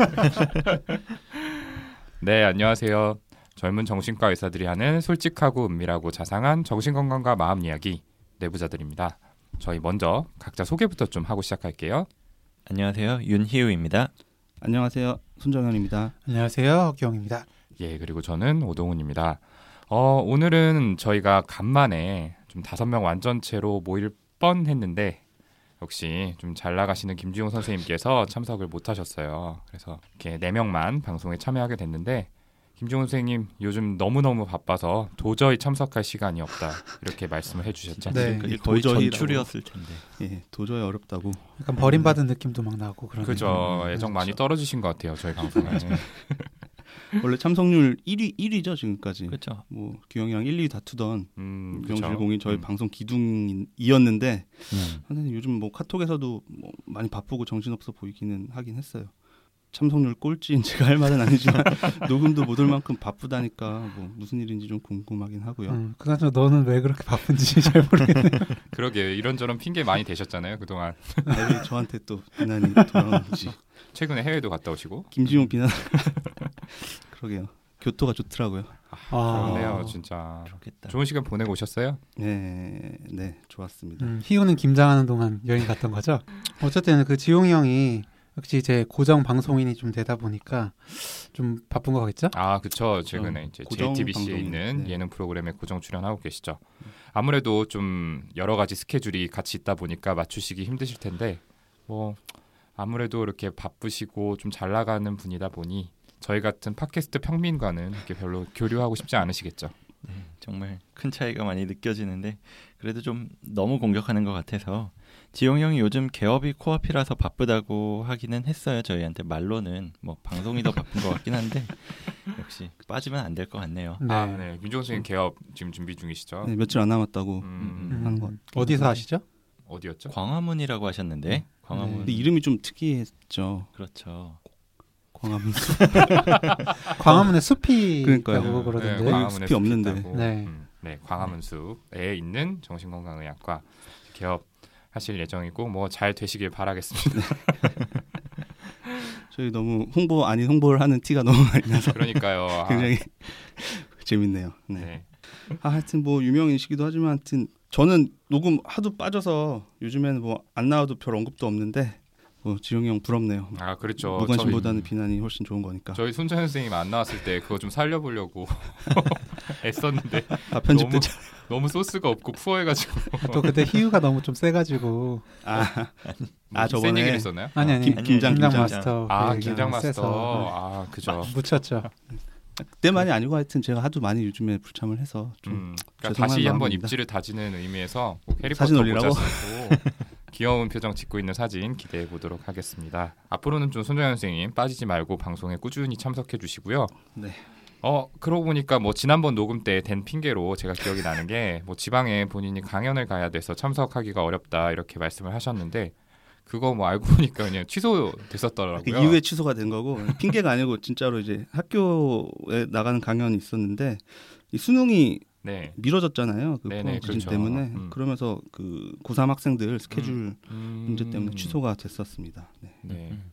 네, 안녕하세요. 젊은 정신과 의사들이 하는 솔직하고 은밀하고 자상한 정신건강과 마음 이야기 내부자들입니다. 저희 먼저 각자 소개부터 좀 하고 시작할게요. 안녕하세요. 윤희우입니다. 안녕하세요. 손정현입니다. 안녕하세요 허경입니다 예, 그리고 저는 오동훈입니다. 어, 오늘은 저희가 간만에 좀 다섯 명 완전체로 모일 뻔 했는데 역시 좀 잘 나가시는 김지용 선생님께서 참석을 못 하셨어요. 그래서 이렇게 네 명만 방송에 참여하게 됐는데 김지용 선생님 요즘 너무 너무 바빠서 도저히 참석할 시간이 없다. 이렇게 말씀을 해 주셨죠. 네. 그게 거의. 전출이었을 텐데. 예, 도저히 어렵다고. 약간 버림받은 느낌도 막 나고 그런 그죠. 애정 많이 떨어지신 것 같아요. 저희 방송에. 원래 참석률 1위 1위죠 지금까지. 그렇죠. 뭐 규영이랑 1, 2 다투던 음, 그쵸. 명실공히 저희 음. 방송 기둥이었는데 음. 선생님 요즘 뭐 카톡에서도 뭐 많이 바쁘고 정신없어 보이기는 하긴 했어요. 참석률 꼴찌인 제가 할 말은 아니지만 녹음도 못 올 만큼 바쁘다니까 뭐 무슨 일인지 좀 궁금하긴 하고요. 음, 그나저나 너는 왜 그렇게 바쁜지 잘 모르겠네 그러게 이런저런 핑계 많이 대셨잖아요. 그동안. 왜 저한테 또 비난이 돌아오는지. 최근에 해외도 갔다 오시고. 김지용 비난. 그러게요. 교토가 좋더라고요. 아, 그렇네요, 진짜. 그렇겠다. 좋은 시간 보내고 오셨어요? 네, 네, 좋았습니다. 음, 희우는 김장하는 동안 여행 갔던 거죠 어쨌든 그 지용이 형이 역시 제 고정 방송인이 좀 되다 보니까 좀 바쁜 거 같겠죠 아, 그쵸. 최근에 어, 이제 JTBC에 있는 네. 예능 프로그램에 고정 출연하고 계시죠. 아무래도 좀 여러 가지 스케줄이 같이 있다 보니까 맞추시기 힘드실 텐데 뭐 아무래도 이렇게 바쁘시고 좀 잘 나가는 분이다 보니 저희 같은 팟캐스트 평민과는 이렇게 별로 교류하고 싶지 않으시겠죠. 네, 정말 큰 차이가 많이 느껴지는데 그래도 좀 너무 공격하는 것 같아서 지용 형이 요즘 개업이 코앞이라서 바쁘다고 하기는 했어요. 저희한테 말로는 뭐 방송이 더 바쁜 것 같긴 한데 역시 빠지면 안 될 것 같네요. 네. 아, 네. 윤종 선생님 개업 지금 준비 중이시죠? 네, 며칠 안 남았다고 음, 음, 하는 것. 어디서 하시죠? 어디였죠? 광화문이라고 하셨는데 광화문 근데 이름이 좀 특이했죠. 그렇죠. 광화문. 광화문에 숲이 그러니까요. 있다고 그러던데 네, 광화문에 숲이 없는데. 있다고. 네. 음, 네, 광화문 숲에 있는 정신건강의학과 개업 하실 예정이고 뭐 잘 되시길 바라겠습니다. 저희 너무 홍보 아닌 홍보를 하는 티가 너무 많이 나서 그러니까요. 아, 굉장히 재밌네요. 네. 네. 아, 하여튼 뭐 유명인시기도 하지만 하여튼 저는 녹음 하도 빠져서 요즘에는 뭐 안 나와도 별 언급도 없는데 뭐 지용이 형 부럽네요. 아 그렇죠. 무관심보다는 비난이 훨씬 좋은 거니까. 저희, 손재현 선생님 안 나왔을 때 그거 좀 살려보려고 애썼는데 아 편집도 너무- 잘- 너무 소스가 없고 푸어해가지고 또 그때 희우가 너무 좀 세가지고 아, 아 저번에- 센 얘기를 했었나요? 아니 아니 김- 김장, 김장 김장. 마스터 아그 김장 마스터. 세서 아 그죠. 묻혔죠 그때만이 아니고 하여튼 제가 하도 많이 요즘에 불참을 해서 좀 음, 그러니까 죄송한 다시 한번. 입지를 다지는 의미에서 꼭 해리포터 사진 올리라고? 귀여운 표정 짓고 있는 사진 기대해 보도록 하겠습니다. 앞으로는 좀 손정현 선생님 빠지지 말고 방송에 꾸준히 참석해 주시고요. 네. 어 그러고 보니까 뭐 지난번 녹음 때 된 핑계로 제가 기억이 나는 게 뭐 지방에 본인이 강연을 가야 돼서 참석하기가 어렵다 이렇게 말씀을 하셨는데 그거 뭐 알고 보니까 그냥 취소됐었더라고요. 그 이후에 취소가 된 거고 핑계가 아니고 진짜로 이제 학교에 나가는 강연이 있었는데 이 수능이 네. 미뤄졌잖아요. 그 네네, 코로나 그렇죠. 때문에 음. 그러면서 그 고3 학생들 스케줄 음, 문제 때문에 취소가 됐었습니다. 네. 네. 음.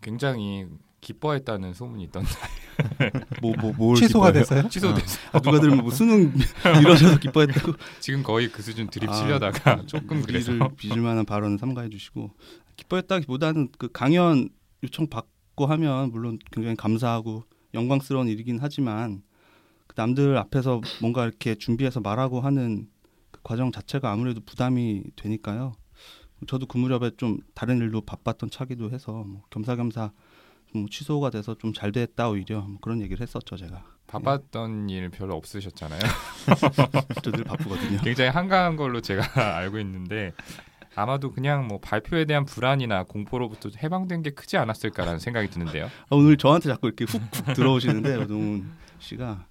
굉장히 기뻐했다는 소문이 있던데 뭐뭐 뭘 취소가 됐어요? 취소됐어. 아, 누가 들으면 뭐 수능 미뤄져서 기뻐했다고 지금 거의 그 수준 드립 아, 치려다가 조금 그래서 빚을 만한 발언을 삼가해 주시고 기뻐했다기보다는 그 강연 요청 받고 하면 물론 굉장히 감사하고 영광스러운 일이긴 하지만 그 남들 앞에서 뭔가 이렇게 준비해서 말하고 하는 그 과정 자체가 아무래도 부담이 되니까요. 저도 그 무렵에 좀 다른 일로 바빴던 차기도 해서 뭐 겸사겸사 뭐 취소가 돼서 좀 잘 됐다 오히려 뭐 그런 얘기를 했었죠 제가. 바빴던 일 별로 없으셨잖아요. 저늘 바쁘거든요. 굉장히 한가한 걸로 제가 알고 있는데 아마도 그냥 뭐 발표에 대한 불안이나 공포로부터 해방된 게 크지 않았을까라는 생각이 드는데요. 아, 오늘 저한테 자꾸 이렇게 훅훅 들어오시는데 오동훈 씨가 아,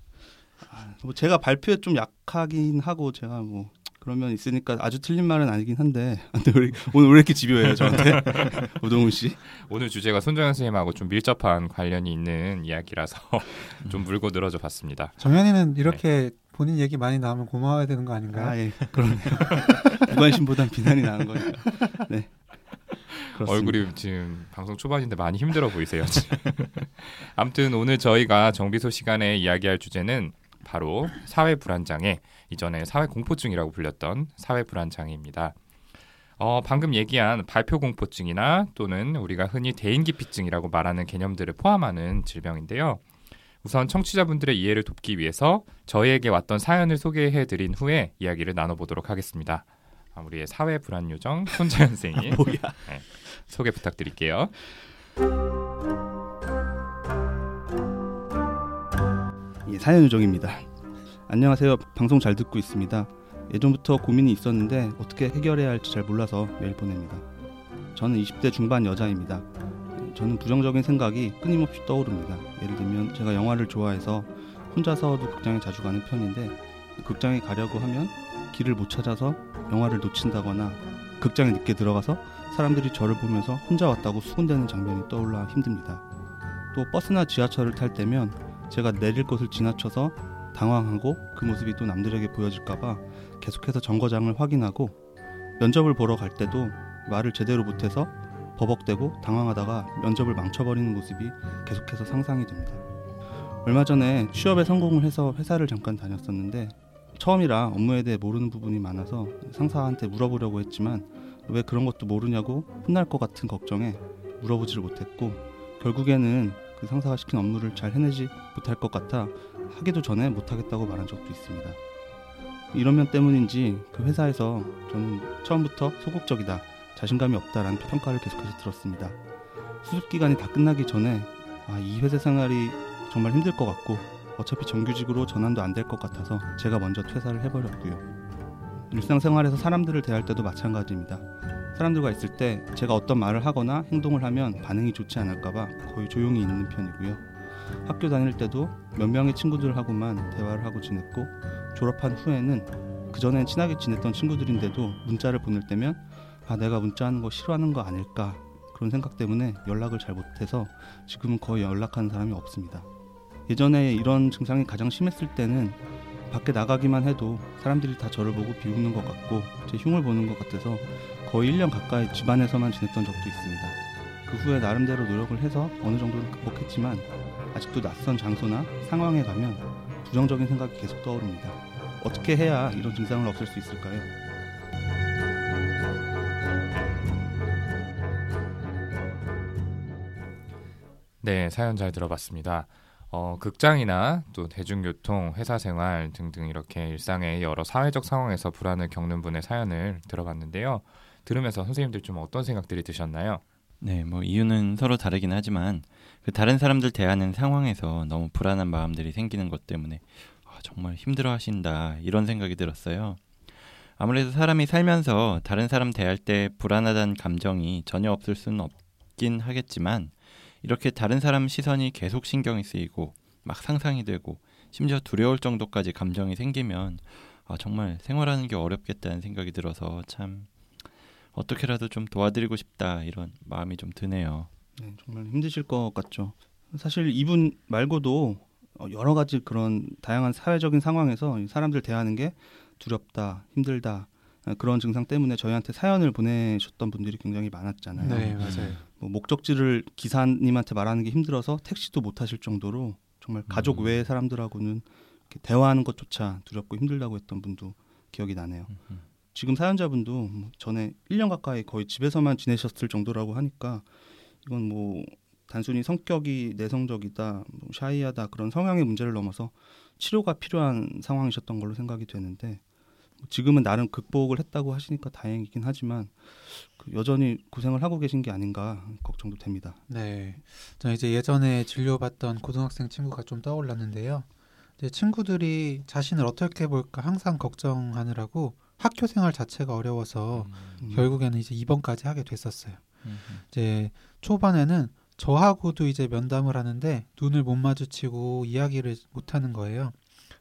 뭐 제가 발표에 좀 약하긴 하고 제가 뭐 그러면 있으니까 아주 틀린 말은 아니긴 한데 근데 왜- 오늘 왜 이렇게 집요해요 저한테 오동훈 씨? 오늘 주제가 손정현 선생님하고 좀 밀접한 관련이 있는 이야기라서 좀 물고 늘어져 봤습니다. 정현이는 이렇게 본인 얘기 많이 나오면 고마워야 되는 거 아닌가요? 아 예, 그러네요. 무관심보단 비난이 나는 거니까. 네. 그렇습니다. 얼굴이 지금 방송 초반인데 많이 힘들어 보이세요. 지금. 아무튼 오늘 저희가 정비소 시간에 이야기할 주제는 바로 사회 불안 장애, 이전에 사회 공포증이라고 불렸던 사회 불안 장애입니다. 어, 방금 얘기한 발표 공포증이나 또는 우리가 흔히 대인기피증이라고 말하는 개념들을 포함하는 질병인데요. 우선 청취자분들의 이해를 돕기 위해서 저희에게 왔던 사연을 소개해 드린 후에 이야기를 나눠보도록 하겠습니다. 아, 우리의 사회 불안 요정 손재현 선생님 뭐야? 소개 부탁드릴게요. 예, 사연 요정입니다. 안녕하세요. 방송 잘 듣고 있습니다. 예전부터 고민이 있었는데 어떻게 해결해야 할지 잘 몰라서 메일 보냅니다. 저는 20대 중반 여자입니다. 저는 부정적인 생각이 끊임없이 떠오릅니다. 예를 들면 제가 영화를 좋아해서 혼자서도 극장에 자주 가는 편인데 극장에 가려고 하면 길을 못 찾아서 영화를 놓친다거나 극장에 늦게 들어가서 사람들이 저를 보면서 혼자 왔다고 수군대는 장면이 떠올라 힘듭니다. 또 버스나 지하철을 탈 때면 제가 내릴 곳을 지나쳐서 당황하고 그 모습이 또 남들에게 보여질까봐 계속해서 정거장을 확인하고 면접을 보러 갈 때도 말을 제대로 못해서 버벅대고 당황하다가 면접을 망쳐버리는 모습이 계속해서 상상이 됩니다. 얼마 전에 취업에 성공을 해서 회사를 잠깐 다녔었는데 처음이라 업무에 대해 모르는 부분이 많아서 상사한테 물어보려고 했지만 왜 그런 것도 모르냐고 혼날 것 같은 걱정에 물어보지를 못했고 결국에는 그 상사가 시킨 업무를 잘 해내지 못할 것 같아 하기도 전에 못하겠다고 말한 적도 있습니다. 이런 면 때문인지 그 회사에서 저는 처음부터 소극적이다, 자신감이 없다라는 평가를 계속해서 들었습니다. 수습 기간이 다 끝나기 전에 아, 이 회사 생활이 정말 힘들 것 같고 어차피 정규직으로 전환도 안 될 것 같아서 제가 먼저 퇴사를 해버렸고요. 일상생활에서 사람들을 대할 때도 마찬가지입니다. 사람들과 있을 때 제가 어떤 말을 하거나 행동을 하면 반응이 좋지 않을까봐 거의 조용히 있는 편이고요. 학교 다닐 때도 몇 명의 친구들하고만 대화를 하고 지냈고 졸업한 후에는 그전엔 친하게 지냈던 친구들인데도 문자를 보낼 때면 아 내가 문자하는 거 싫어하는 거 아닐까 그런 생각 때문에 연락을 잘 못해서 지금은 거의 연락하는 사람이 없습니다. 예전에 이런 증상이 가장 심했을 때는 밖에 나가기만 해도 사람들이 다 저를 보고 비웃는 것 같고 제 흉을 보는 것 같아서 거의 1년 가까이 집안에서만 지냈던 적도 있습니다. 그 후에 나름대로 노력을 해서 어느 정도는 극복했지만 아직도 낯선 장소나 상황에 가면 부정적인 생각이 계속 떠오릅니다. 어떻게 해야 이런 증상을 없앨 수 있을까요? 네, 사연 잘 들어봤습니다. 어, 극장이나 또 대중교통, 회사 생활 등등 이렇게 일상의 여러 사회적 상황에서 불안을 겪는 분의 사연을 들어봤는데요. 들으면서 선생님들 좀 어떤 생각들이 드셨나요? 네, 뭐 이유는 서로 다르긴 하지만 그 다른 사람들 대하는 상황에서 너무 불안한 마음들이 생기는 것 때문에 아, 정말 힘들어 하신다 이런 생각이 들었어요. 아무래도 사람이 살면서 다른 사람 대할 때 불안하다는 감정이 전혀 없을 수는 없긴 하겠지만 이렇게 다른 사람 시선이 계속 신경이 쓰이고 막 상상이 되고 심지어 두려울 정도까지 감정이 생기면 아, 정말 생활하는 게 어렵겠다는 생각이 들어서 참 어떻게라도 좀 도와드리고 싶다 이런 마음이 좀 드네요. 네, 정말 힘드실 것 같죠. 사실 이분 말고도 어, 여러 가지 그런 다양한 사회적인 상황에서 이 사람들 대하는 게 두렵다, 힘들다 어, 그런 증상 때문에 저희한테 사연을 보내셨던 분들이 굉장히 많았잖아요. 네, 맞아요. 뭐 목적지를 기사님한테 말하는 게 힘들어서 택시도 못 타실 정도로 정말 가족 음. 외의 사람들하고는 대화하는 것조차 두렵고 힘들다고 했던 분도 기억이 나네요. 지금 사연자분도 뭐 전에 1년 가까이 거의 집에서만 지내셨을 정도라고 하니까 이건 뭐 단순히 성격이 내성적이다, 뭐 샤이하다 그런 성향의 문제를 넘어서 치료가 필요한 상황이셨던 걸로 생각이 되는데 뭐 지금은 나름 극복을 했다고 하시니까 다행이긴 하지만 그 여전히 고생을 하고 계신 게 아닌가 걱정도 됩니다. 네. 저 이제 예전에 진료받던 고등학생 친구가 좀 떠올랐는데요. 이제 친구들이 자신을 어떻게 볼까 항상 걱정하느라고 학교 생활 자체가 어려워서 음. 결국에는 이제 입원까지 하게 됐었어요. 음, 이제 초반에는 저하고도 이제 면담을 하는데 눈을 못 마주치고 이야기를 못 하는 거예요.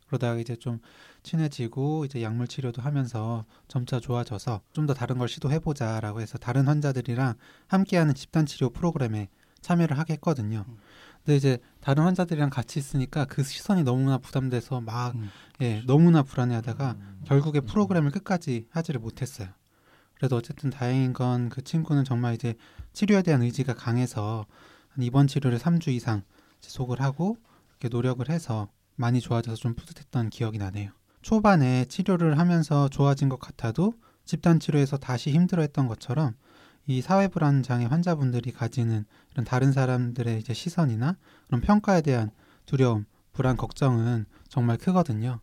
그러다가 이제 좀 친해지고 이제 약물 치료도 하면서 점차 좋아져서 좀 더 다른 걸 시도해 보자라고 해서 다른 환자들이랑 함께하는 집단 치료 프로그램에 참여를 하게 했거든요. 음. 근데 이제 다른 환자들이랑 같이 있으니까 그 시선이 너무나 부담돼서 막 음. 예, 너무나 불안해하다가 음. 결국에 프로그램을 끝까지 하지를 못했어요. 그래도 어쨌든 다행인 건 그 친구는 정말 이제 치료에 대한 의지가 강해서 한 이번 치료를 3주 이상 지속을 하고 이렇게 노력을 해서 많이 좋아져서 좀 뿌듯했던 기억이 나네요. 초반에 치료를 하면서 좋아진 것 같아도 집단 치료에서 다시 힘들어했던 것처럼 이 사회 불안 장애 환자분들이 가지는 이런 다른 사람들의 이제 시선이나 그런 평가에 대한 두려움, 불안, 걱정은 정말 크거든요.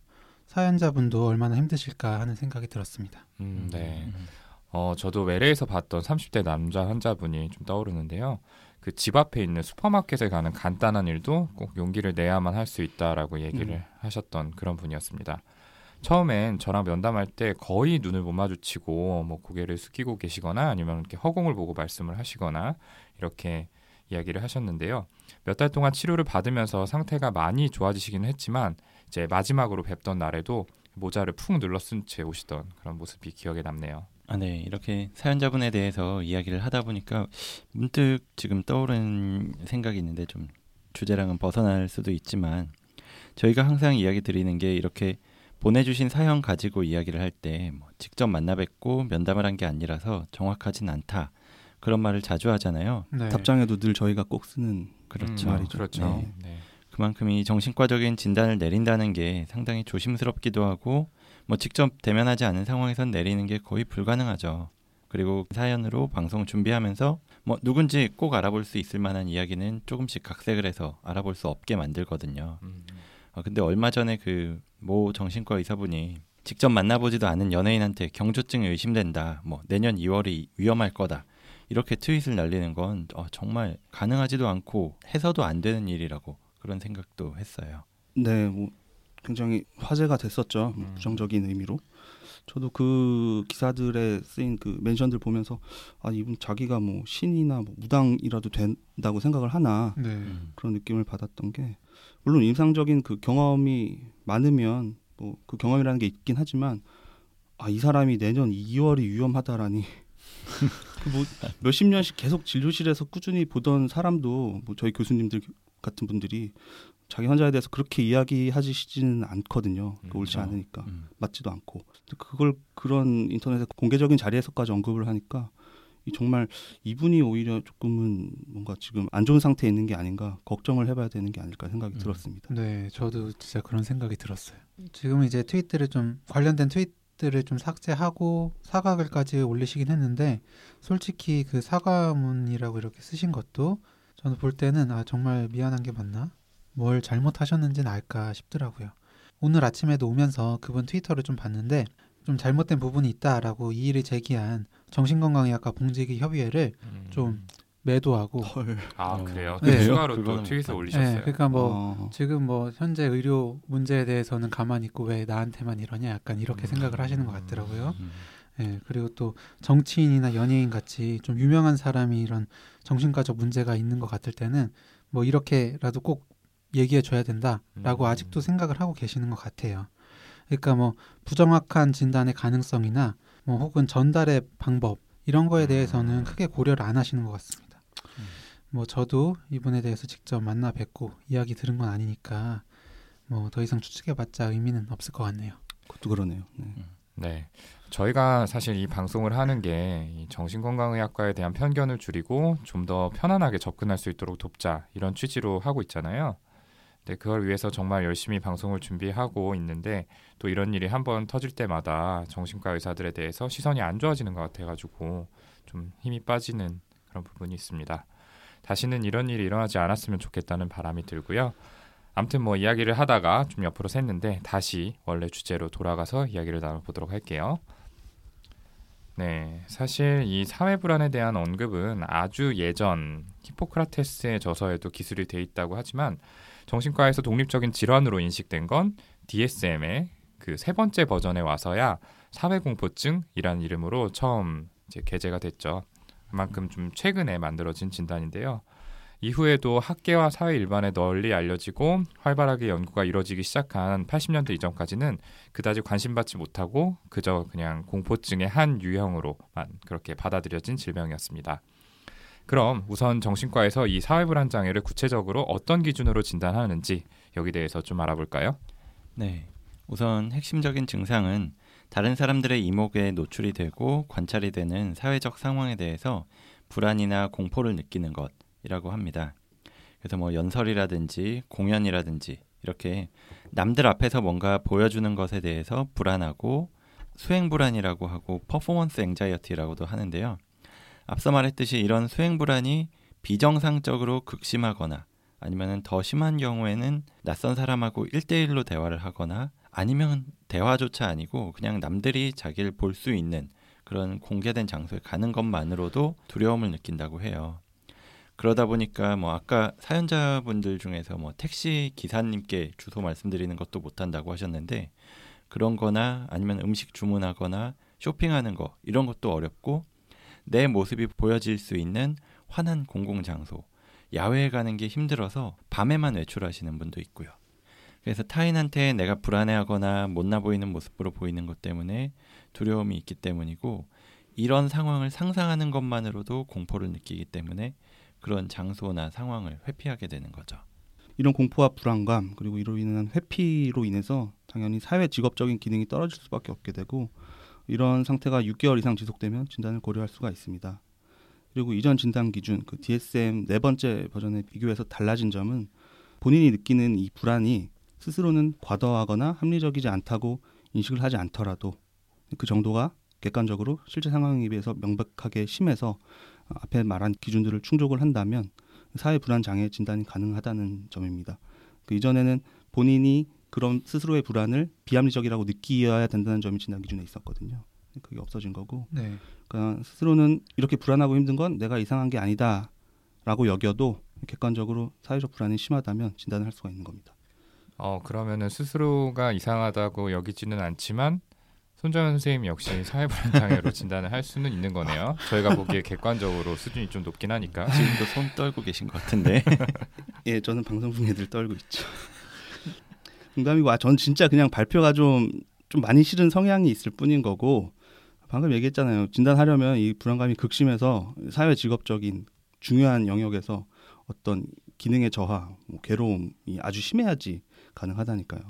사연자분도 얼마나 힘드실까 하는 생각이 들었습니다. 음, 네. 음. 어, 저도 외래에서 봤던 30대 남자 환자분이 좀 떠오르는데요. 그 집 앞에 있는 슈퍼마켓에 가는 간단한 일도 꼭 용기를 내야만 할 수 있다라고 얘기를 음. 하셨던 그런 분이었습니다. 처음엔 저랑 면담할 때 거의 눈을 못 마주치고 뭐 고개를 숙이고 계시거나 아니면 이렇게 허공을 보고 말씀을 하시거나 이렇게 이야기를 하셨는데요. 몇 달 동안 치료를 받으면서 상태가 많이 좋아지시기는 했지만 이제 마지막으로 뵙던 날에도 모자를 푹 눌러 쓴 채 오시던 그런 모습이 기억에 남네요. 아, 네. 이렇게 사연자분에 대해서 이야기를 하다 보니까 문득 지금 떠오른 생각이 있는데 좀 주제랑은 벗어날 수도 있지만 저희가 항상 이야기 드리는 게 이렇게 보내주신 사연 가지고 이야기를 할때뭐 직접 만나 뵙고 면담을 한 게 아니라서 정확하진 않다. 그런 말을 자주 하잖아요. 네. 답장에도 늘 저희가 꼭 쓰는 그렇죠. 음, 말이죠. 그렇죠. 네. 네. 그만큼 이 정신과적인 진단을 내린다는 게 상당히 조심스럽기도 하고 뭐 직접 대면하지 않은 상황에선 내리는 게 거의 불가능하죠. 그리고 사연으로 방송 준비하면서 뭐 누군지 꼭 알아볼 수 있을 만한 이야기는 조금씩 각색을 해서 알아볼 수 없게 만들거든요. 음, 아, 근데 얼마 전에 그 모 정신과 의사분이 직접 만나보지도 않은 연예인한테 경조증이 의심된다. 뭐 내년 2월이 위험할 거다. 이렇게 트윗을 날리는 건 어, 정말 가능하지도 않고 해서도 안 되는 일이라고 그런 생각도 했어요. 네, 뭐 굉장히 화제가 됐었죠. 뭐 음. 부정적인 의미로. 저도 그 기사들에 쓰인 그 멘션들 보면서 아 이분 자기가 뭐 신이나 뭐 무당이라도 된다고 생각을 하나 네. 음. 그런 느낌을 받았던 게 물론 인상적인 그 경험이 많으면 뭐 그 경험이라는 게 있긴 하지만 아 이 사람이 내년 2월이 위험하다라니 그 뭐 몇십 년씩 계속 진료실에서 꾸준히 보던 사람도 뭐 저희 교수님들 같은 분들이 자기 환자에 대해서 그렇게 이야기하시지는 않거든요. 그 옳지 음. 않으니까 음. 맞지도 않고 그걸 그런 인터넷에 공개적인 자리에서까지 언급을 하니까 이 정말 이분이 오히려 조금은 뭔가 지금 안 좋은 상태에 있는 게 아닌가 걱정을 해봐야 되는 게 아닐까 생각이 음. 들었습니다. 네, 저도 진짜 그런 생각이 들었어요. 지금 이제 트윗들을 좀 관련된 트윗들을 좀 삭제하고 사과글까지 올리시긴 했는데 솔직히 그 사과문이라고 이렇게 쓰신 것도 저는 볼 때는 아 정말 미안한 게 맞나? 뭘 잘못하셨는지는 알까 싶더라고요. 오늘 아침에도 오면서 그분 트위터를 좀 봤는데 좀 잘못된 부분이 있다라고 이의를 제기한 정신건강의학과 봉지기 협의회를 음. 좀 매도하고 헐. 아 어. 그래요? 네. 또 추가로 또 트윗을 못 올리셨어요. 네, 그러니까 뭐 어, 지금 뭐 현재 의료 문제에 대해서는 가만히 있고 왜 나한테만 이러냐 약간 이렇게 생각을 하시는 것 같더라고요. 음. 예, 그리고 또 정치인이나 연예인 같이 좀 유명한 사람이 이런 정신과적 문제가 있는 것 같을 때는 뭐 이렇게라도 꼭 얘기해 줘야 된다라고 음. 아직도 생각을 하고 계시는 것 같아요. 그러니까 뭐 부정확한 진단의 가능성이나 뭐 혹은 전달의 방법 이런 거에 대해서는 음. 크게 고려를 안 하시는 것 같습니다. 음. 뭐 저도 이분에 대해서 직접 만나 뵙고 이야기 들은 건 아니니까 뭐 더 이상 추측해봤자 의미는 없을 것 같네요. 그것도 그러네요. 네. 네. 저희가 사실 이 방송을 하는 게이 정신건강의학과에 대한 편견을 줄이고 좀 더 편안하게 접근할 수 있도록 돕자 이런 취지로 하고 있잖아요. 네, 그걸 위해서 정말 열심히 방송을 준비하고 있는데 또 이런 일이 한번 터질 때마다 정신과 의사들에 대해서 시선이 안 좋아지는 것 같아가지고 좀 힘이 빠지는 그런 부분이 있습니다. 다시는 이런 일이 일어나지 않았으면 좋겠다는 바람이 들고요. 아무튼 뭐 이야기를 하다가 좀 옆으로 샜는데 다시 원래 주제로 돌아가서 이야기를 나눠보도록 할게요. 네, 사실 이 사회 불안에 대한 언급은 아주 예전 히포크라테스의 저서에도 기술이 돼 있다고 하지만 정신과에서 독립적인 질환으로 인식된 건 DSM의 그 세 번째 버전에 와서야 사회공포증이라는 이름으로 처음 이제 게재가 됐죠. 그만큼 좀 최근에 만들어진 진단인데요. 이후에도 학계와 사회 일반에 널리 알려지고 활발하게 연구가 이루어지기 시작한 80년대 이전까지는 그다지 관심받지 못하고 그저 그냥 공포증의 한 유형으로만 그렇게 받아들여진 질병이었습니다. 그럼 우선 정신과에서 이 사회불안 장애를 구체적으로 어떤 기준으로 진단하는지 여기 대해서 좀 알아볼까요? 네. 우선 핵심적인 증상은 다른 사람들의 이목에 노출이 되고 관찰이 되는 사회적 상황에 대해서 불안이나 공포를 느끼는 것이라고 합니다. 그래서 뭐 연설이라든지 공연이라든지 이렇게 남들 앞에서 뭔가 보여주는 것에 대해서 불안하고 수행 불안이라고 하고 퍼포먼스 앵자이어티라고도 하는데요. 앞서 말했듯이 이런 수행 불안이 비정상적으로 극심하거나 아니면 더 심한 경우에는 낯선 사람하고 일대일로 대화를 하거나 아니면 대화조차 아니고 그냥 남들이 자기를 볼 수 있는 그런 공개된 장소에 가는 것만으로도 두려움을 느낀다고 해요. 그러다 보니까 뭐 아까 사연자분들 중에서 뭐 택시 기사님께 주소 말씀드리는 것도 못한다고 하셨는데 그런 거나 아니면 음식 주문하거나 쇼핑하는 거 이런 것도 어렵고 내 모습이 보여질 수 있는 환한 공공장소 야외에 가는 게 힘들어서 밤에만 외출하시는 분도 있고요. 그래서 타인한테 내가 불안해하거나 못나 보이는 모습으로 보이는 것 때문에 두려움이 있기 때문이고 이런 상황을 상상하는 것만으로도 공포를 느끼기 때문에 그런 장소나 상황을 회피하게 되는 거죠. 이런 공포와 불안감 그리고 이로 인한 회피로 인해서 당연히 사회 직업적인 기능이 떨어질 수밖에 없게 되고 이런 상태가 6개월 이상 지속되면 진단을 고려할 수가 있습니다. 그리고 이전 진단 기준 그 DSM 네 번째 버전에 비교해서 달라진 점은 본인이 느끼는 이 불안이 스스로는 과도하거나 합리적이지 않다고 인식을 하지 않더라도 그 정도가 객관적으로 실제 상황에 비해서 명백하게 심해서 앞에 말한 기준들을 충족을 한다면 사회 불안 장애 진단이 가능하다는 점입니다. 그 이전에는 본인이 그런 스스로의 불안을 비합리적이라고 느끼어야 된다는 점이 진단 기준에 있었거든요. 그게 없어진 거고, 네. 그러니까 스스로는 이렇게 불안하고 힘든 건 내가 이상한 게 아니다라고 여겨도 객관적으로 사회적 불안이 심하다면 진단을 할 수가 있는 겁니다. 어 그러면은 스스로가 이상하다고 여기지는 않지만 손정현 선생님 역시 사회불안 장애로 진단을 할 수는 있는 거네요. 저희가 보기에 객관적으로 수준이 좀 높긴 하니까. 지금도 손 떨고 계신 것 같은데. 예, 저는 방송 중에 늘 떨고 있죠. 농담이고, 아, 전 진짜 그냥 발표가 좀, 좀 많이 싫은 성향이 있을 뿐인 거고, 방금 얘기했잖아요. 진단하려면 이 불안감이 극심해서 사회 직업적인 중요한 영역에서 어떤 기능의 저하, 뭐 괴로움이 아주 심해야지 가능하다니까요.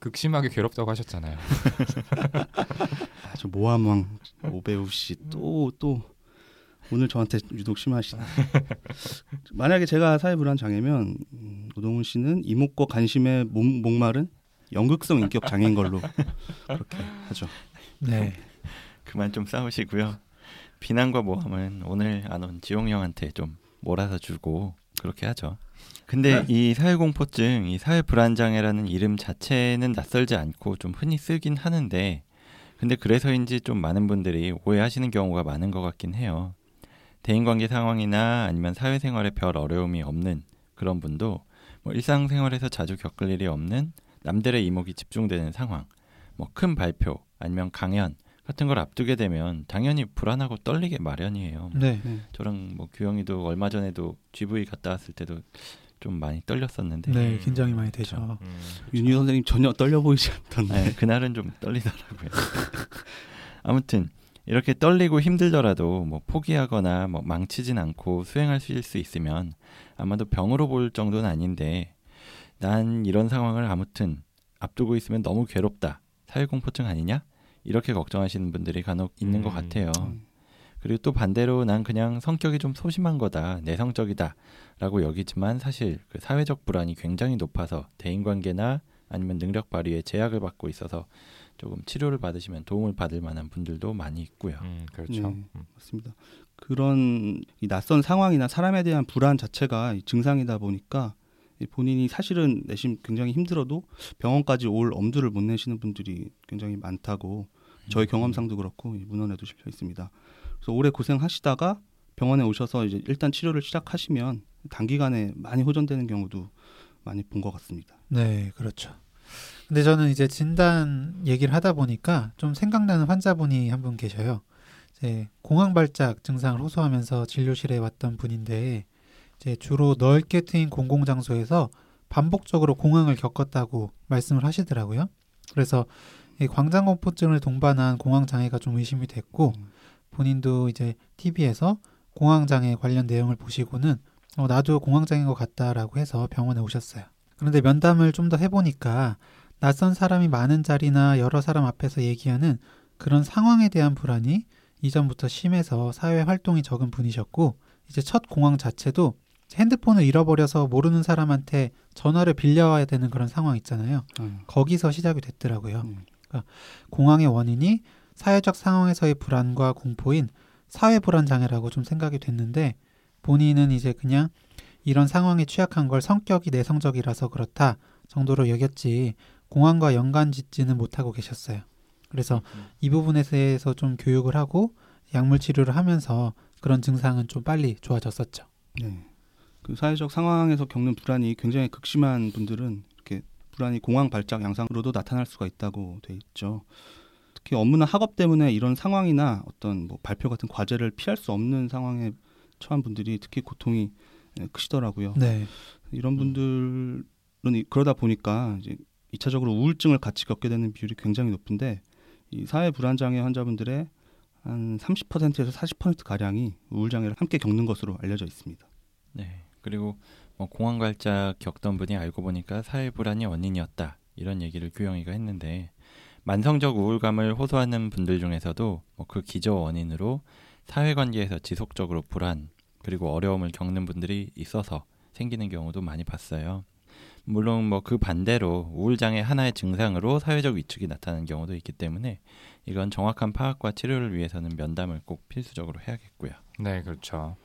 극심하게 괴롭다고 하셨잖아요. 아주 모함왕 오배우 씨 또 또 오늘 저한테 유독 심하시네. 만약에 제가 사회불안 장애면 음, 노동훈 씨는 이목과 관심에 목, 목마른 연극성 인격 장애인 걸로 그렇게 하죠. 네. 그만 좀 싸우시고요. 비난과 모함은 오늘 안 온 지용 형한테 좀 몰아서 주고 그렇게 하죠. 근데 이 사회공포증, 이 사회불안장애라는 이름 자체는 낯설지 않고 좀 흔히 쓰긴 하는데, 근데 그래서인지 좀 많은 분들이 오해하시는 경우가 많은 것 같긴 해요. 대인관계 상황이나 아니면 사회생활에 별 어려움이 없는 그런 분도 뭐 일상생활에서 자주 겪을 일이 없는 남들의 이목이 집중되는 상황, 뭐 큰 발표 아니면 강연 같은 걸 앞두게 되면 당연히 불안하고 떨리게 마련이에요. 네. 저랑 뭐 규영이도 얼마 전에도 GV 갔다 왔을 때도 좀 많이 떨렸었는데 네, 긴장이 많이 되죠. 음, 윤희 선생님 전혀 떨려 보이지 않던데. 네, 그날은 좀 떨리더라고요. 아무튼 이렇게 떨리고 힘들더라도 뭐 포기하거나 뭐 망치진 않고 수행할 수 있으면 아마도 병으로 볼 정도는 아닌데 난 이런 상황을 아무튼 앞두고 있으면 너무 괴롭다. 사회공포증 아니냐? 이렇게 걱정하시는 분들이 간혹 있는 음, 것 같아요. 음. 그리고 또 반대로 난 그냥 성격이 좀 소심한 거다, 내성적이다 라고 여기지만 사실 그 사회적 불안이 굉장히 높아서 대인관계나 아니면 능력 발휘에 제약을 받고 있어서 조금 치료를 받으시면 도움을 받을 만한 분들도 많이 있고요. 음, 그렇죠. 네. 음. 맞습니다. 그런 이 낯선 상황이나 사람에 대한 불안 자체가 이 증상이다 보니까 이 본인이 사실은 내심 굉장히 힘들어도 병원까지 올 엄두를 못 내시는 분들이 굉장히 많다고 저희 경험상도 그렇고 이 문헌에도 실려 있습니다. 그래서 오래 고생하시다가 병원에 오셔서 이제 일단 치료를 시작하시면 단기간에 많이 호전되는 경우도 많이 본 것 같습니다. 네, 그렇죠. 근데 저는 이제 진단 얘기를 하다 보니까 좀 생각나는 환자분이 한 분 계셔요. 이제 공황 발작 증상을 호소하면서 진료실에 왔던 분인데 이제 주로 넓게 트인 공공 장소에서 반복적으로 공황을 겪었다고 말씀을 하시더라고요. 그래서 이 광장 공포증을 동반한 공황 장애가 좀 의심이 됐고 본인도 이제 TV에서 공황 장애 관련 내용을 보시고는 어, 나도 공황 장애인 것 같다라고 해서 병원에 오셨어요. 그런데 면담을 좀 더 해보니까 낯선 사람이 많은 자리나 여러 사람 앞에서 얘기하는 그런 상황에 대한 불안이 이전부터 심해서 사회 활동이 적은 분이셨고 이제 첫 공황 자체도 핸드폰을 잃어버려서 모르는 사람한테 전화를 빌려와야 되는 그런 상황 있잖아요. 음. 거기서 시작이 됐더라고요. 음. 공황의 원인이 사회적 상황에서의 불안과 공포인 사회 불안 장애라고 좀 생각이 됐는데 본인은 이제 그냥 이런 상황에 취약한 걸 성격이 내성적이라서 그렇다 정도로 여겼지 공황과 연관 짓지는 못하고 계셨어요. 그래서 이 부분에 대해서 좀 교육을 하고 약물 치료를 하면서 그런 증상은 좀 빨리 좋아졌었죠. 네. 그 사회적 상황에서 겪는 불안이 굉장히 극심한 분들은 이렇게 불안이 공황 발작 양상으로도 나타날 수가 있다고 돼 있죠. 특히 업무나 학업 때문에 이런 상황이나 어떤 뭐 발표 같은 과제를 피할 수 없는 상황에 처한 분들이 특히 고통이 예, 크시더라고요. 네. 이런 분들은 이- 그러다 보니까 이제 2차적으로 우울증을 같이 겪게 되는 비율이 굉장히 높은데 이 사회 불안 장애 환자분들의 한 30%에서 40% 가량이 우울 장애를 함께 겪는 것으로 알려져 있습니다. 네. 그리고 뭐 공황 발작 겪던 분이 알고 보니까 사회 불안이 원인이었다. 이런 얘기를 규영이가 했는데 만성적 우울감을 호소하는 분들 중에서도 뭐 그 기저 원인으로 사회관계에서 지속적으로 불안 그리고 어려움을 겪는 분들이 있어서 생기는 경우도 많이 봤어요. 물론 뭐 그 반대로 우울장애 하나의 증상으로 사회적 위축이 나타나는 경우도 있기 때문에 이건 정확한 파악과 치료를 위해서는 면담을 꼭 필수적으로 해야겠고요. 네, 그렇죠.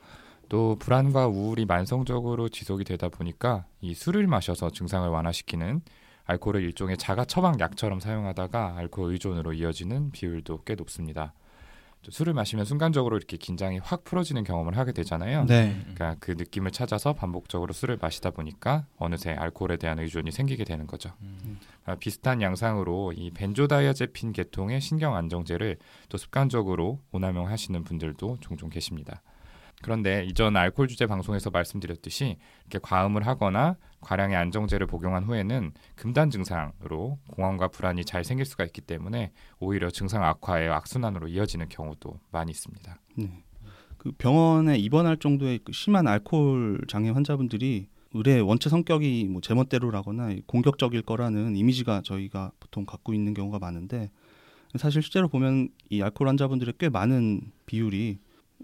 또 불안과 우울이 만성적으로 지속이 되다 보니까 이 술을 마셔서 증상을 완화시키는 알코올을 일종의 자가 처방 약처럼 사용하다가 알코올 의존으로 이어지는 비율도 꽤 높습니다. 또 술을 마시면 순간적으로 이렇게 긴장이 확 풀어지는 경험을 하게 되잖아요. 네. 그러니까 그 느낌을 찾아서 반복적으로 술을 마시다 보니까 어느새 알코올에 대한 의존이 생기게 되는 거죠. 음. 아, 비슷한 양상으로 이 벤조다이아제핀 계통의 신경 안정제를 또 습관적으로 오남용 하시는 분들도 종종 계십니다. 그런데 이전 알코올 주제 방송에서 말씀드렸듯이 이렇게 과음을 하거나 과량의 안정제를 복용한 후에는 금단 증상으로 공황과 불안이 잘 생길 수가 있기 때문에 오히려 증상 악화의 악순환으로 이어지는 경우도 많이 있습니다. 네. 그 병원에 입원할 정도의 그 심한 알코올 장애 환자분들이 의뢰 원체 성격이 뭐 제멋대로라거나 공격적일 거라는 이미지가 저희가 보통 갖고 있는 경우가 많은데 사실 실제로 보면 이 알코올 환자분들의 꽤 많은 비율이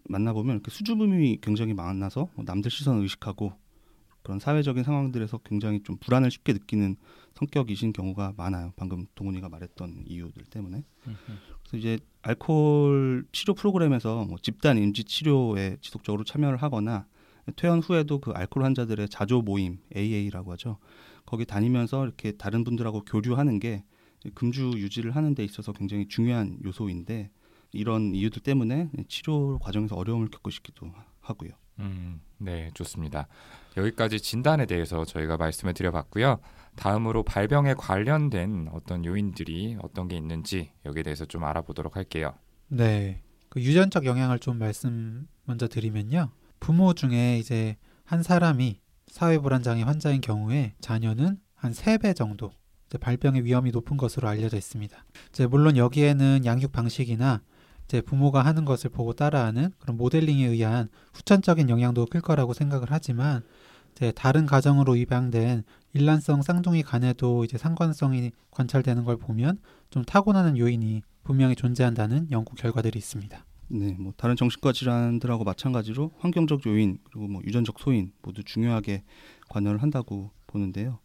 만나보면 이렇게 수줍음이 굉장히 많아서 뭐 남들 시선을 의식하고 그런 사회적인 상황들에서 굉장히 좀 불안을 쉽게 느끼는 성격이신 경우가 많아요. 방금 동훈이가 말했던 이유들 때문에. 그래서 이제 알코올 치료 프로그램에서 뭐 집단 인지 치료에 지속적으로 참여를 하거나 퇴원 후에도 그 알코올 환자들의 자조 모임 AA라고 하죠. 거기 다니면서 이렇게 다른 분들하고 교류하는 게 금주 유지를 하는 데 있어서 굉장히 중요한 요소인데 이런 이유들 때문에 치료 과정에서 어려움을 겪으시기도 하고요. 음, 네, 좋습니다. 여기까지 진단에 대해서 저희가 말씀을 드려봤고요. 다음으로 발병에 관련된 어떤 요인들이 어떤 게 있는지 여기에 대해서 좀 알아보도록 할게요. 네. 그 유전적 영향을 좀 말씀 먼저 드리면요. 부모 중에 이제 한 사람이 사회불안장애 환자인 경우에 자녀는 한 세 배 정도 발병의 위험이 높은 것으로 알려져 있습니다. 이제 물론 여기에는 양육 방식이나 이 제 부모가 하는 것을 보고 따라하는 그런 모델링에 의한 후천적인 영향도 클 거라고 생각을 하지만 이제 다른 가정으로 입양된 일란성 쌍둥이 간에도 이제 상관성이 관찰되는 걸 보면 좀 타고나는 요인이 분명히 존재한다는 연구 결과들이 있습니다. 네, 뭐 다른 정신과 질환들하고 마찬가지로 환경적 요인 그리고 뭐 유전적 소인 모두 중요하게 관여를 한다고 보는데요.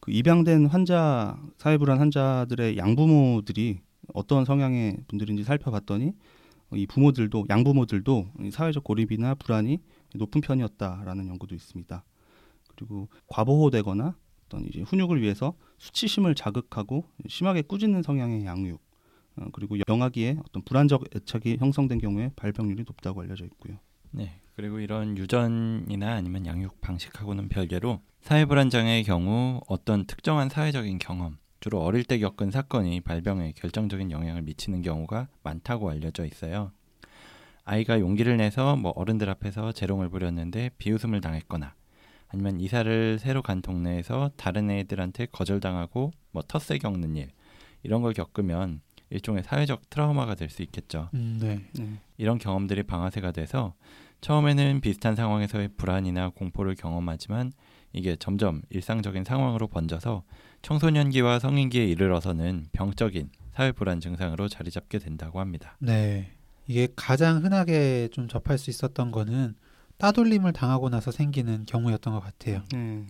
그 입양된 환자 사회불안 환자들의 양부모들이 어떤 성향의 분들인지 살펴봤더니 이 부모들도 양부모들도 이 사회적 고립이나 불안이 높은 편이었다라는 연구도 있습니다. 그리고 과보호되거나 어떤 이제 훈육을 위해서 수치심을 자극하고 심하게 꾸짖는 성향의 양육 어, 그리고 영아기에 어떤 불안적 애착이 형성된 경우에 발병률이 높다고 알려져 있고요. 네. 그리고 이런 유전이나 아니면 양육 방식하고는 별개로 사회 불안 장애의 경우 어떤 특정한 사회적인 경험 주로 어릴 때 겪은 사건이 발병에 결정적인 영향을 미치는 경우가 많다고 알려져 있어요. 아이가 용기를 내서 뭐 어른들 앞에서 재롱을 부렸는데 비웃음을 당했거나 아니면 이사를 새로 간 동네에서 다른 애들한테 거절당하고 뭐 텃세 겪는 일 이런 걸 겪으면 일종의 사회적 트라우마가 될 수 있겠죠. 음, 네. 네. 이런 경험들이 방아쇠가 돼서 처음에는 비슷한 상황에서의 불안이나 공포를 경험하지만 이게 점점 일상적인 상황으로 번져서 청소년기와 성인기에 이르러서는 병적인 사회 불안 증상으로 자리 잡게 된다고 합니다. 네. 이게 가장 흔하게 좀 접할 수 있었던 거는 따돌림을 당하고 나서 생기는 경우였던 것 같아요. 네.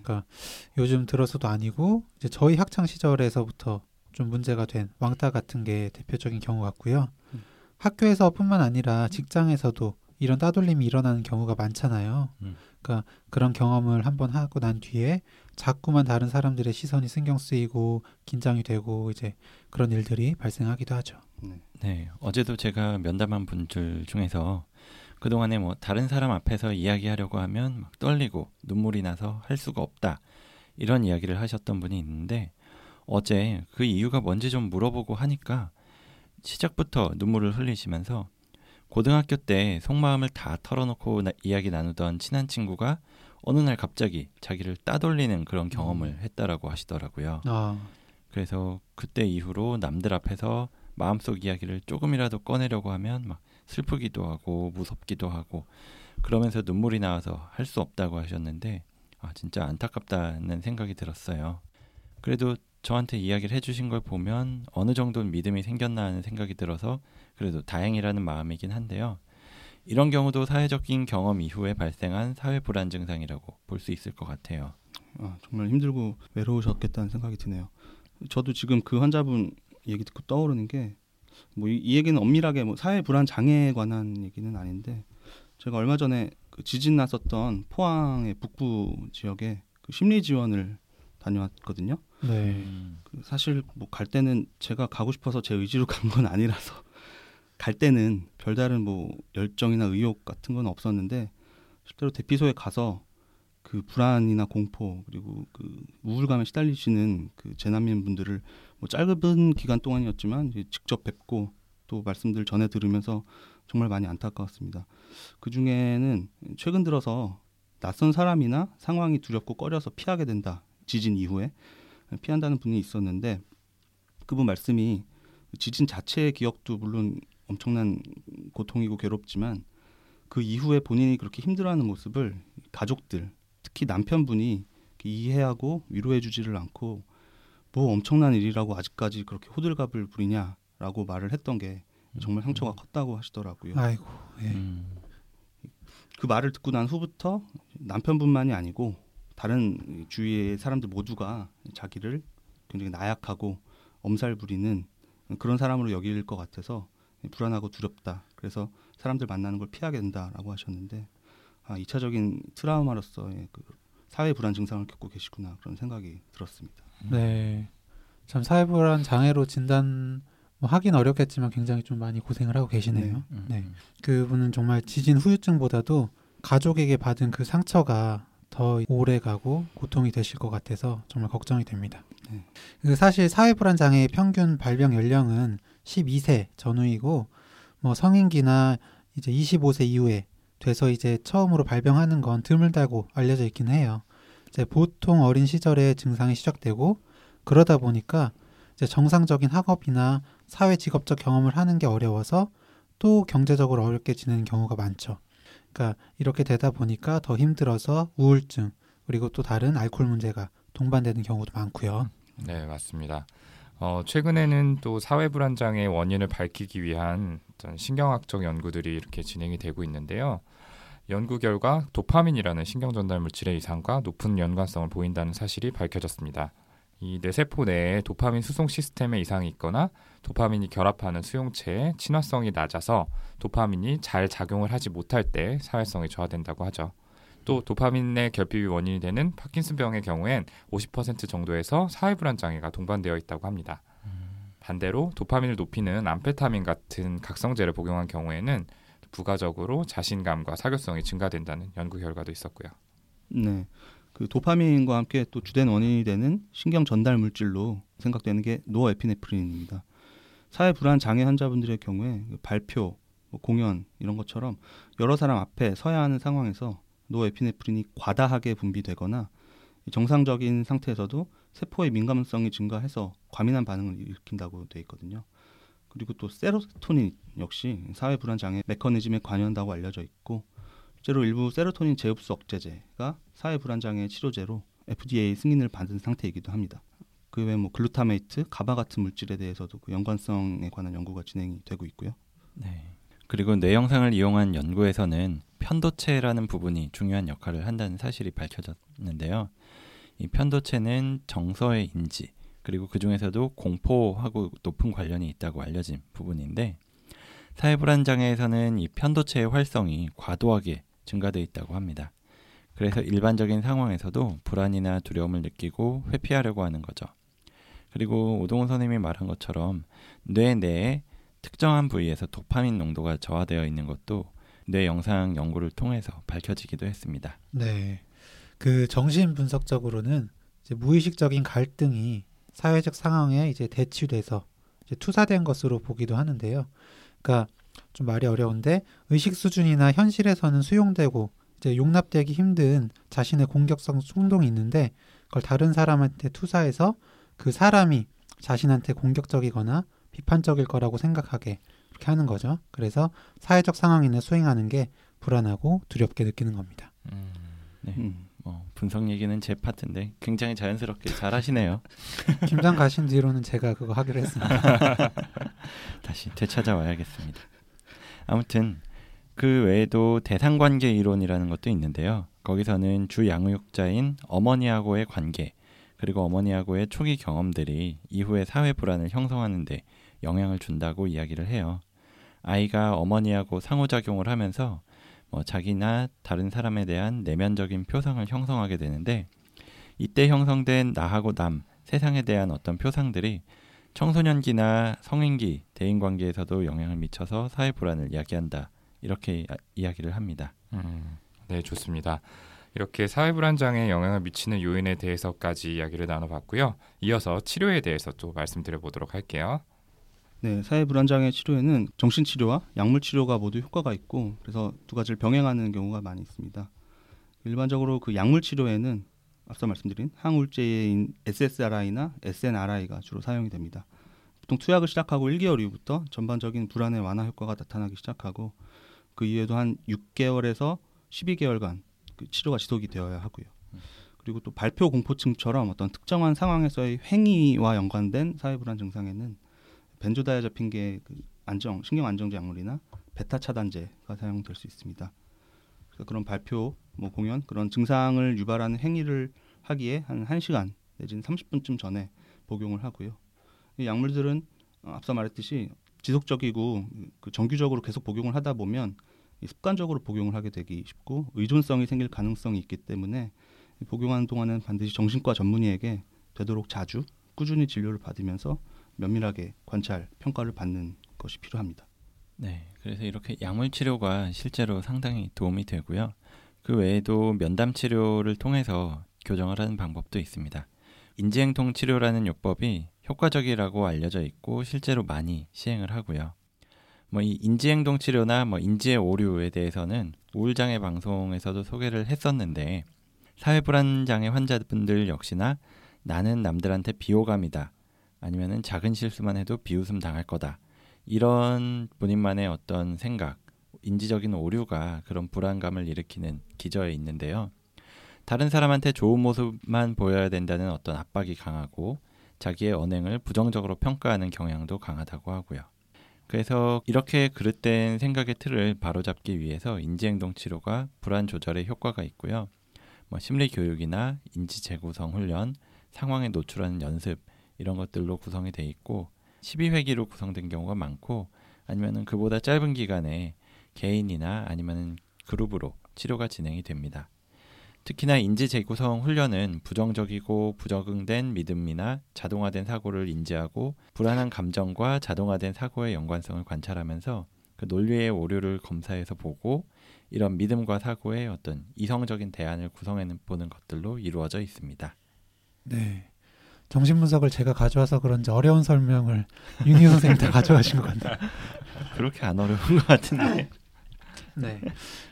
요즘 들어서도 아니고 이제 저희 학창 시절에서부터 좀 문제가 된 왕따 같은 게 대표적인 경우 같고요. 음. 학교에서뿐만 아니라 직장에서도 이런 따돌림이 일어나는 경우가 많잖아요. 음. 그러니까 그런 경험을 한번 하고 난 뒤에 자꾸만 다른 사람들의 시선이 신경 쓰이고 긴장이 되고 이제 그런 일들이 발생하기도 하죠. 네. 네, 어제도 제가 면담한 분들 중에서 그동안에 뭐 다른 사람 앞에서 이야기하려고 하면 막 떨리고 눈물이 나서 할 수가 없다. 이런 이야기를 하셨던 분이 있는데 어제 그 이유가 뭔지 좀 물어보고 하니까 시작부터 눈물을 흘리시면서 고등학교 때 속마음을 다 털어놓고 나- 이야기 나누던 친한 친구가 어느 날 갑자기 자기를 따돌리는 그런 경험을 했다라고 하시더라고요. 아, 그래서 그때 이후로 남들 앞에서 마음속 이야기를 조금이라도 꺼내려고 하면 막 슬프기도 하고 무섭기도 하고 그러면서 눈물이 나와서 할 수 없다고 하셨는데 아 진짜 안타깝다는 생각이 들었어요. 그래도 저한테 이야기를 해주신 걸 보면 어느 정도는 믿음이 생겼나 하는 생각이 들어서 그래도 다행이라는 마음이긴 한데요. 이런 경우도 사회적인 경험 이후에 발생한 사회 불안 증상이라고 볼 수 있을 것 같아요. 아, 정말 힘들고 외로우셨겠다는 생각이 드네요. 저도 지금 그 환자분 얘기 듣고 떠오르는 게 뭐이 얘기는 엄밀하게 뭐 사회 불안 장애에 관한 얘기는 아닌데 제가 얼마 전에 그 지진 났었던 포항의 북부 지역에 그 심리 지원을 다녀왔거든요. 네. 음, 그 사실 뭐 갈 때는 제가 가고 싶어서 제 의지로 간 건 아니라서 갈 때는 별다른 뭐 열정이나 의욕 같은 건 없었는데 실제로 대피소에 가서 그 불안이나 공포 그리고 그 우울감에 시달리시는 그 재난민 분들을 뭐 짧은 기간 동안이었지만 직접 뵙고 또 말씀들 전해 들으면서 정말 많이 안타까웠습니다. 그 중에는 최근 들어서 낯선 사람이나 상황이 두렵고 꺼려서 피하게 된다. 지진 이후에 피한다는 분이 있었는데 그분 말씀이 지진 자체의 기억도 물론 엄청난 고통이고 괴롭지만 그 이후에 본인이 그렇게 힘들어하는 모습을 가족들 특히 남편분이 이해하고 위로해주지를 않고 뭐 엄청난 일이라고 아직까지 그렇게 호들갑을 부리냐라고 말을 했던 게 정말 상처가 컸다고 하시더라고요. 아이고. 예. 음, 그 말을 듣고 난 후부터 남편분만이 아니고 다른 주위의 사람들 모두가 자기를 굉장히 나약하고 엄살 부리는 그런 사람으로 여길 것 같아서 불안하고 두렵다. 그래서 사람들 만나는 걸 피하게 된다라고 하셨는데 아, 2차적인 트라우마로서의 그 사회 불안 증상을 겪고 계시구나 그런 생각이 들었습니다. 네. 참 사회 불안 장애로 진단 뭐 하긴 어렵겠지만 굉장히 좀 많이 고생을 하고 계시네요. 음, 네. 음. 그분은 정말 지진 후유증보다도 가족에게 받은 그 상처가 더 오래 가고 고통이 되실 것 같아서 정말 걱정이 됩니다. 네. 그 사실 사회 불안 장애의 평균 발병 연령은 12세 전후이고 뭐 성인기나 이제 25세 이후에 돼서 이제 처음으로 발병하는 건 드물다고 알려져 있긴 해요. 이제 보통 어린 시절에 증상이 시작되고 그러다 보니까 이제 정상적인 학업이나 사회 직업적 경험을 하는 게 어려워서 또 경제적으로 어렵게 지내는 경우가 많죠. 그러니까 이렇게 되다 보니까 더 힘들어서 우울증 그리고 또 다른 알코올 문제가 동반되는 경우도 많고요. 네, 맞습니다. 어, 최근에는 또 사회 불안장애의 원인을 밝히기 위한 어떤 신경학적 연구들이 이렇게 진행이 되고 있는데요. 연구 결과 도파민이라는 신경 전달 물질의 이상과 높은 연관성을 보인다는 사실이 밝혀졌습니다. 이 뇌세포 내에 도파민 수송 시스템에 이상이 있거나 도파민이 결합하는 수용체의 친화성이 낮아서 도파민이 잘 작용을 하지 못할 때 사회성이 저하된다고 하죠. 또 도파민의 결핍이 원인이 되는 파킨슨병의 경우엔 50% 정도에서 사회불안 장애가 동반되어 있다고 합니다. 반대로 도파민을 높이는 암페타민 같은 각성제를 복용한 경우에는 부가적으로 자신감과 사교성이 증가된다는 연구 결과도 있었고요. 네. 그 도파민과 함께 또 주된 원인이 되는 신경 전달 물질로 생각되는 게 노에피네프린입니다. 사회 불안 장애 환자분들의 경우에 그 발표, 뭐 공연 이런 것처럼 여러 사람 앞에 서야 하는 상황에서 norepinephrine이 과다하게 분비되거나 정상적인 상태에서도 세포의 민감성이 증가해서 과민한 반응을 일으킨다고 돼 있거든요. 그리고 또 세로토닌 역시 사회 불안 장애 메커니즘에 관여한다고 알려져 있고 실제로 일부 세로토닌 재흡수 억제제가 사회 불안 장애 치료제로 FDA 승인을 받은 상태이기도 합니다. 그 외에 뭐 glutamate, GABA 같은 물질에 대해서도 그 연관성에 관한 연구가 진행이 되고 있고요. 네. 그리고 뇌영상을 이용한 연구에서는 편도체라는 부분이 중요한 역할을 한다는 사실이 밝혀졌는데요. 이 편도체는 정서의 인지 그리고 그 중에서도 공포하고 높은 관련이 있다고 알려진 부분인데 사회 불안 장애에서는 이 편도체의 활성이 과도하게 증가되어 있다고 합니다. 그래서 일반적인 상황에서도 불안이나 두려움을 느끼고 회피하려고 하는 거죠. 그리고 오동훈 선생님이 말한 것처럼 뇌 내에 특정한 부위에서 도파민 농도가 저하되어 있는 것도 뇌 영상 연구를 통해서 밝혀지기도 했습니다. 네. 그 정신 분석적으로는 무의식적인 갈등이 사회적 상황에 이제 대치돼서 이제 투사된 것으로 보기도 하는데요. 그러니까 좀 말이 어려운데 의식 수준이나 현실에서는 수용되고 이제 용납되기 힘든 자신의 공격성 충동이 있는데 그걸 다른 사람한테 투사해서 그 사람이 자신한테 공격적이거나 비판적일 거라고 생각하게 이렇게 하는 거죠. 그래서 사회적 상황인을 수행하는 게 불안하고 두렵게 느끼는 겁니다. 음, 네. 음. 뭐 분석 얘기는 제 파트인데 굉장히 자연스럽게 잘 하시네요. 김장 가신 뒤로는 제가 그거 하기로 했습니다. 다시 되찾아와야겠습니다. 아무튼 그 외에도 대상 관계 이론이라는 것도 있는데요. 거기서는 주 양육자인 어머니하고의 관계 그리고 어머니하고의 초기 경험들이 이후에 사회 불안을 형성하는데 영향을 준다고 이야기를 해요. 아이가 어머니하고 상호작용을 하면서 뭐 자기나 다른 사람에 대한 내면적인 표상을 형성하게 되는데 이때 형성된 나하고 남, 세상에 대한 어떤 표상들이 청소년기나 성인기 대인 관계에서도 영향을 미쳐서 사회 불안을 야기한다. 이렇게 이야기를 합니다. 음, 네, 좋습니다. 이렇게 사회 불안 장애에 영향을 미치는 요인에 대해서까지 이야기를 나눠봤고요. 이어서 치료에 대해서 또 말씀드려 보도록 할게요. 네, 사회 불안 장애 치료에는 정신 치료와 약물 치료가 모두 효과가 있고 그래서 두 가지를 병행하는 경우가 많이 있습니다. 일반적으로 그 약물 치료에는 앞서 말씀드린 항우울제인 SSRI나 SNRI가 주로 사용이 됩니다. 보통 투약을 시작하고 1개월 이후부터 전반적인 불안의 완화 효과가 나타나기 시작하고 그 이후에도 한 6개월에서 12개월간 그 치료가 지속이 되어야 하고요. 그리고 또 발표 공포증처럼 어떤 특정한 상황에서의 행위와 연관된 사회 불안 증상에는 벤조다이아제핀계 그 안정 신경 안정제 약물이나 베타 차단제가 사용될 수 있습니다. 그런 발표, 뭐 공연 그런 증상을 유발하는 행위를 하기에 한 1시간 내지는 30분쯤 전에 복용을 하고요. 이 약물들은 어, 앞서 말했듯이 지속적이고 그 정규적으로 계속 복용을 하다 보면 습관적으로 복용을 하게 되기 쉽고 의존성이 생길 가능성이 있기 때문에 복용하는 동안은 반드시 정신과 전문의에게 되도록 자주 꾸준히 진료를 받으면서 면밀하게 관찰 평가를 받는 것이 필요합니다. 네, 그래서 이렇게 약물 치료가 실제로 상당히 도움이 되고요. 그 외에도 면담 치료를 통해서 교정을 하는 방법도 있습니다. 인지행동 치료라는 요법이 효과적이라고 알려져 있고 실제로 많이 시행을 하고요. 뭐 이 인지행동 치료나 뭐 인지의 오류에 대해서는 우울장애 방송에서도 소개를 했었는데 사회불안장애 환자분들 역시나 나는 남들한테 비호감이다 아니면은 작은 실수만 해도 비웃음 당할 거다 이런 본인만의 어떤 생각 인지적인 오류가 그런 불안감을 일으키는 기저에 있는데요. 다른 사람한테 좋은 모습만 보여야 된다는 어떤 압박이 강하고 자기의 언행을 부정적으로 평가하는 경향도 강하다고 하고요. 그래서 이렇게 그릇된 생각의 틀을 바로잡기 위해서 인지행동 치료가 불안 조절에 효과가 있고요. 뭐 심리 교육이나 인지 재구성 훈련, 상황에 노출하는 연습 이런 것들로 구성이 돼 있고 12회기로 구성된 경우가 많고 아니면은 그보다 짧은 기간에 개인이나 아니면은 그룹으로 치료가 진행이 됩니다. 특히나 인지 재구성 훈련은 부정적이고 부적응된 믿음이나 자동화된 사고를 인지하고 불안한 감정과 자동화된 사고의 연관성을 관찰하면서 그 논리의 오류를 검사해서 보고 이런 믿음과 사고의 어떤 이성적인 대안을 구성해 보는 것들로 이루어져 있습니다. 네. 정신분석을 제가 가져와서 그런지 어려운 설명을 윤희 선생님 다 가져가신 것 같네요. 그렇게 안 어려운 것 같은데. 네.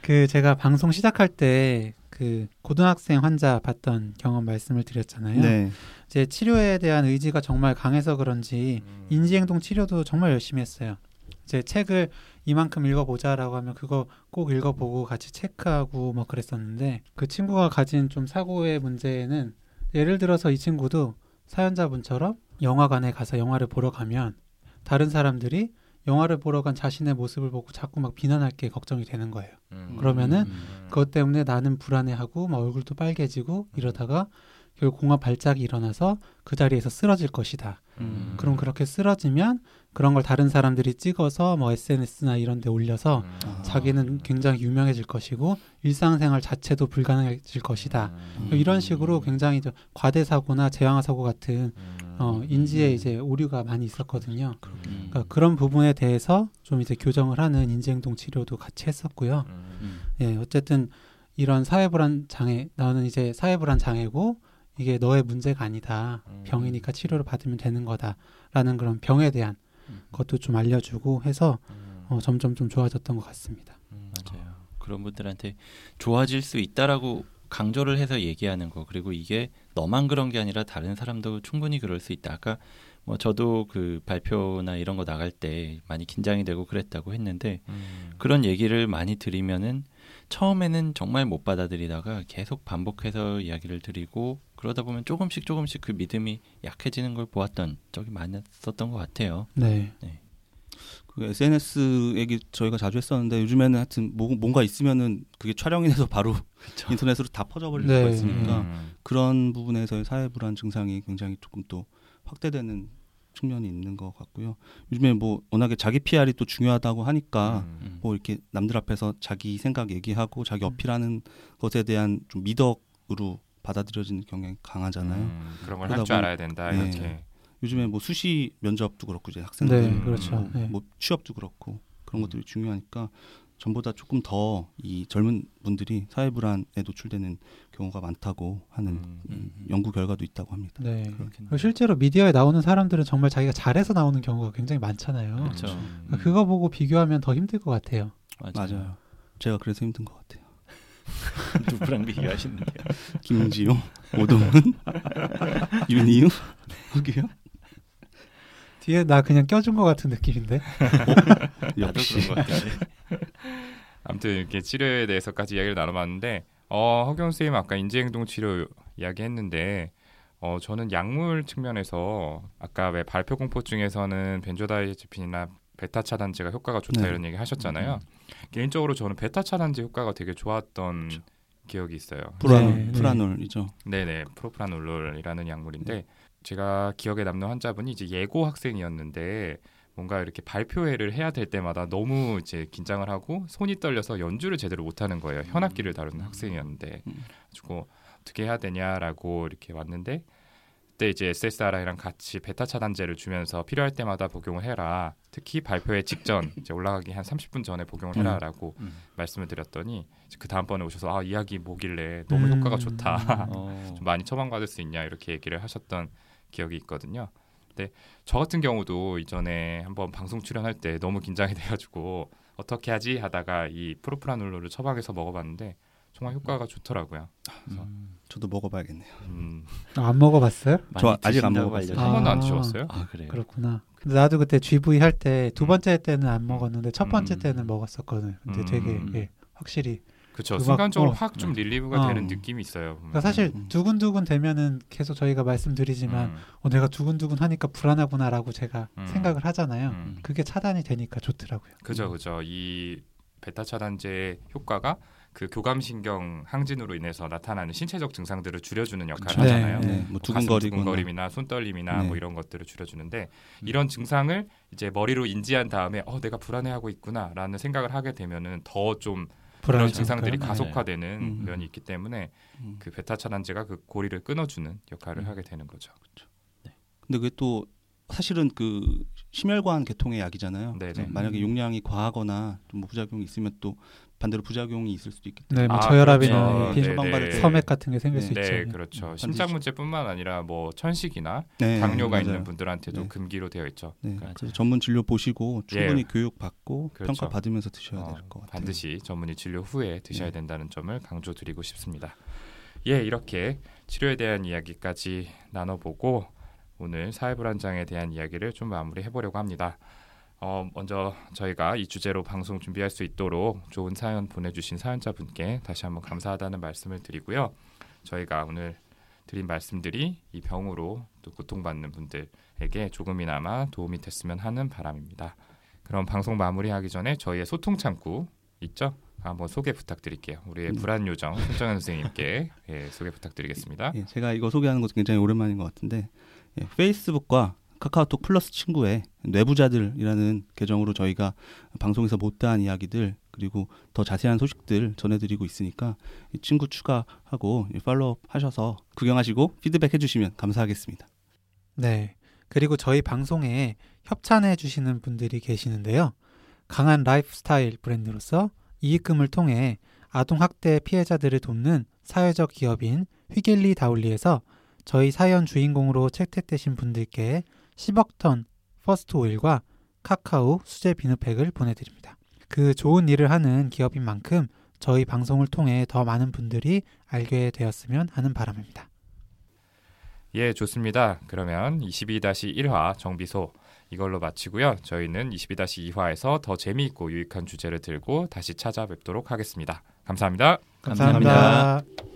그 제가 방송 시작할 때 그 고등학생 환자 봤던 경험 말씀을 드렸잖아요. 네. 제 치료에 대한 의지가 정말 강해서 그런지 음. 인지행동 치료도 정말 열심히 했어요. 제 책을 이만큼 읽어보자라고 하면 그거 꼭 읽어보고 같이 체크하고 뭐 그랬었는데 그 친구가 가진 좀 사고의 문제는 예를 들어서 이 친구도 사연자분처럼 영화관에 가서 영화를 보러 가면 다른 사람들이 영화를 보러 간 자신의 모습을 보고 자꾸 막 비난할 게 걱정이 되는 거예요. 음. 그러면은 음. 그것 때문에 나는 불안해하고 막 얼굴도 빨개지고 이러다가 결국 공황 발작이 일어나서 그 자리에서 쓰러질 것이다. 음. 그럼 그렇게 쓰러지면 그런 걸 다른 사람들이 찍어서 뭐 SNS나 이런 데 올려서 음. 아. 자기는 굉장히 유명해질 것이고 일상생활 자체도 불가능해질 것이다. 음. 이런 식으로 굉장히 좀 과대 사고나 재앙화 사고 같은 음. 어, 인지에 이제 오류가 많이 있었거든요. 음. 그러니까 그런 부분에 대해서 좀 이제 교정을 하는 인지행동 치료도 같이 했었고요. 음. 음. 예, 어쨌든 이런 사회불안 장애, 나는 이제 사회불안 장애고 이게 너의 문제가 아니다. 음. 병이니까 치료를 받으면 되는 거다라는 그런 병에 대한 음. 것도 좀 알려주고 해서 음. 어, 점점 좀 좋아졌던 것 같습니다. 음. 맞아요. 그런 분들한테 좋아질 수 있다라고 강조를 해서 얘기하는 거 그리고 이게 너만 그런 게 아니라 다른 사람도 충분히 그럴 수 있다. 아까 뭐 저도 그 발표나 이런 거 나갈 때 많이 긴장이 되고 그랬다고 했는데 음. 그런 얘기를 많이 드리면은 처음에는 정말 못 받아들이다가 계속 반복해서 이야기를 드리고 그러다 보면 조금씩 조금씩 그 믿음이 약해지는 걸 보았던 적이 많았었던 것 같아요. 네. 그 SNS 얘기 저희가 자주 했었는데 요즘에는 하여튼 뭐, 뭔가 있으면은 그게 촬영이 돼서 바로 인터넷으로 다 퍼져버릴 네. 수가 있으니까 음. 그런 그런 부분에서의 사회 불안 증상이 굉장히 조금 또 확대되는 측면이 있는 것 같고요. 요즘에 뭐 워낙에 자기 PR이 또 중요하다고 하니까 음. 음. 뭐 이렇게 남들 앞에서 자기 생각 얘기하고 자기 어필하는 것에 대한 좀 미덕으로 받아들여지는 경향이 강하잖아요. 음. 그런 걸 할 줄 알아야 된다 네. 이렇게. 요즘에 뭐 수시 면접도 그렇고 이제 학생들 네, 음. 그렇죠. 뭐, 네. 뭐 취업도 그렇고 그런 음. 것들이 중요하니까 전보다 조금 더 이 젊은 분들이 사회 불안에 노출되는 경우가 많다고 하는 음. 음, 음. 연구 결과도 있다고 합니다. 네. 실제로 미디어에 나오는 사람들은 정말 자기가 잘해서 나오는 경우가 굉장히 많잖아요. 그렇죠. 음. 그러니까 그거 보고 비교하면 더 힘들 것 같아요. 맞아요. 제가 그래서 힘든 것 같아요. 누구랑 비교하시는데요? 김지용, 오동훈, 윤희우, 여기요? 뒤에 나 그냥 껴준 것 같은 느낌인데. 나도 역시. 아무튼 이렇게 치료에 대해서까지 이야기를 나눠봤는데 어, 허경 선생님 아까 인지행동 치료 이야기했는데 어, 저는 약물 측면에서 아까 왜 발표 공포증에서는 벤조다이아제핀이나 베타 차단제가 효과가 좋다 네. 이런 얘기 하셨잖아요. 개인적으로 저는 베타 차단제 효과가 되게 좋았던 그렇죠. 기억이 있어요. 프라놀, 네, 네. 프라놀이죠. 네네 propranolol이라는 약물인데 제가 기억에 남는 환자분이 이제 예고 학생이었는데 뭔가 이렇게 발표회를 해야 될 때마다 너무 이제 긴장을 하고 손이 떨려서 연주를 제대로 못하는 거예요 현악기를 다루는 학생이었는데 음. 그래고 어떻게 해야 되냐라고 이렇게 왔는데 그때 이제 SSRI랑 같이 베타 차단제를 주면서 필요할 때마다 복용을 해라 특히 발표회 직전 이제 올라가기 한 30분 전에 복용을 해라라고 음. 말씀을 드렸더니 그 다음번에 오셔서 아 이야기 뭐길래 너무 음. 효과가 좋다 어. 좀 많이 처방받을 수 있냐 이렇게 얘기를 하셨던 기억이 있거든요. 근데 저 같은 경우도 이전에 한번 방송 출연할 때 너무 긴장이 돼가지고 어떻게 하지 하다가 이 프로프라놀로를 처방해서 먹어봤는데 정말 효과가 좋더라고요. 음. 저도 먹어봐야겠네요. 음, 아, 안 먹어봤어요? 저 아직 안 먹어봤어요. 한 아. 번도 안 드셔봤어요? 아 그래요. 그렇구나. 근데 나도 그때 GV 할 때두 음. 번째 때는 안 먹었는데 첫 번째 음. 때는 먹었었거든. 근데 음. 되게 예, 확실히. 그렇죠. 순간적으로 어. 확좀 릴리브가 어. 되는 느낌이 있어요. 그러니까 사실 음. 두근두근 되면은 계속 저희가 말씀드리지만 음, 어, 내가 두근두근 하니까 불안하구나라고 제가 음. 생각을 하잖아요. 음. 그게 차단이 되니까 좋더라고요. 그죠, 그죠. 이 베타 차단제 효과가 그 교감신경 항진으로 인해서 나타나는 신체적 증상들을 줄여주는 역할을 그쵸. 하잖아요. 네. 네, 뭐 뭐 두근거림이나 손떨림이나 네. 뭐 이런 것들을 줄여주는데 음. 이런 증상을 이제 머리로 인지한 다음에 어 내가 불안해하고 있구나라는 생각을 하게 되면은 더좀 그런 증상들이? 가속화되는 음. 면이 있기 때문에 음. 그 베타 차단제가 그 고리를 끊어주는 역할을 음. 하게 되는 거죠. 근데 그게 또 사실은 그 심혈관 계통의 약이잖아요. 만약에 용량이 과하거나 좀 뭐 부작용이 있으면 또 반대로 부작용이 있을 수도 있기 때문에 네, 뭐 아, 저혈압이나 그렇죠. 이렇게 네, 때 섬액 같은 게 생길 수 네. 있죠. 네, 그렇죠. 음, 심장 문제뿐만 아니라 뭐 천식이나 네, 당뇨가 맞아요. 있는 분들한테도 네. 금기로 되어 있죠. 네, 맞아요. 그래서 전문 진료 보시고 충분히 예. 교육 받고 그렇죠. 평가 받으면서 드셔야 어, 될것 같아요. 반드시 전문의 진료 후에 드셔야 네. 된다는 점을 강조드리고 싶습니다. 예, 이렇게 치료에 대한 이야기까지 나눠보고 오늘 사회불안장에 대한 이야기를 좀 마무리해 보려고 합니다. 어, 먼저 저희가 이 주제로 방송 준비할 수 있도록 좋은 사연 보내주신 사연자분께 다시 한번 감사하다는 말씀을 드리고요. 저희가 오늘 드린 말씀들이 이 병으로 또 고통받는 분들에게 조금이나마 도움이 됐으면 하는 바람입니다. 그럼 방송 마무리하기 전에 저희의 소통 창구 있죠? 한번 소개 부탁드릴게요. 우리의 음. 불안 요정 손정현 선생님께 예, 소개 부탁드리겠습니다. 예, 제가 이거 소개하는 것도 굉장히 오랜만인 것 같은데 예, 페이스북과 카카오톡 플러스 친구에 뇌부자들이라는 계정으로 저희가 방송에서 못다한 이야기들 그리고 더 자세한 소식들 전해드리고 있으니까 이 친구 추가하고 이 팔로우 하셔서 구경하시고 피드백 해주시면 감사하겠습니다. 네. 그리고 저희 방송에 협찬해 주시는 분들이 계시는데요. 강한 라이프스타일 브랜드로서 이익금을 통해 아동 학대 피해자들을 돕는 사회적 기업인 휘길리 다울리에서 저희 사연 주인공으로 채택되신 분들께 10억 턴 퍼스트 오일과 카카오 수제 비누팩을 보내드립니다. 그 좋은 일을 하는 기업인 만큼 저희 방송을 통해 더 많은 분들이 알게 되었으면 하는 바람입니다. 예, 좋습니다. 그러면 22-1화 정비소 이걸로 마치고요. 저희는 22-2화에서 더 재미있고 유익한 주제를 들고 다시 찾아뵙도록 하겠습니다. 감사합니다. 감사합니다. 감사합니다.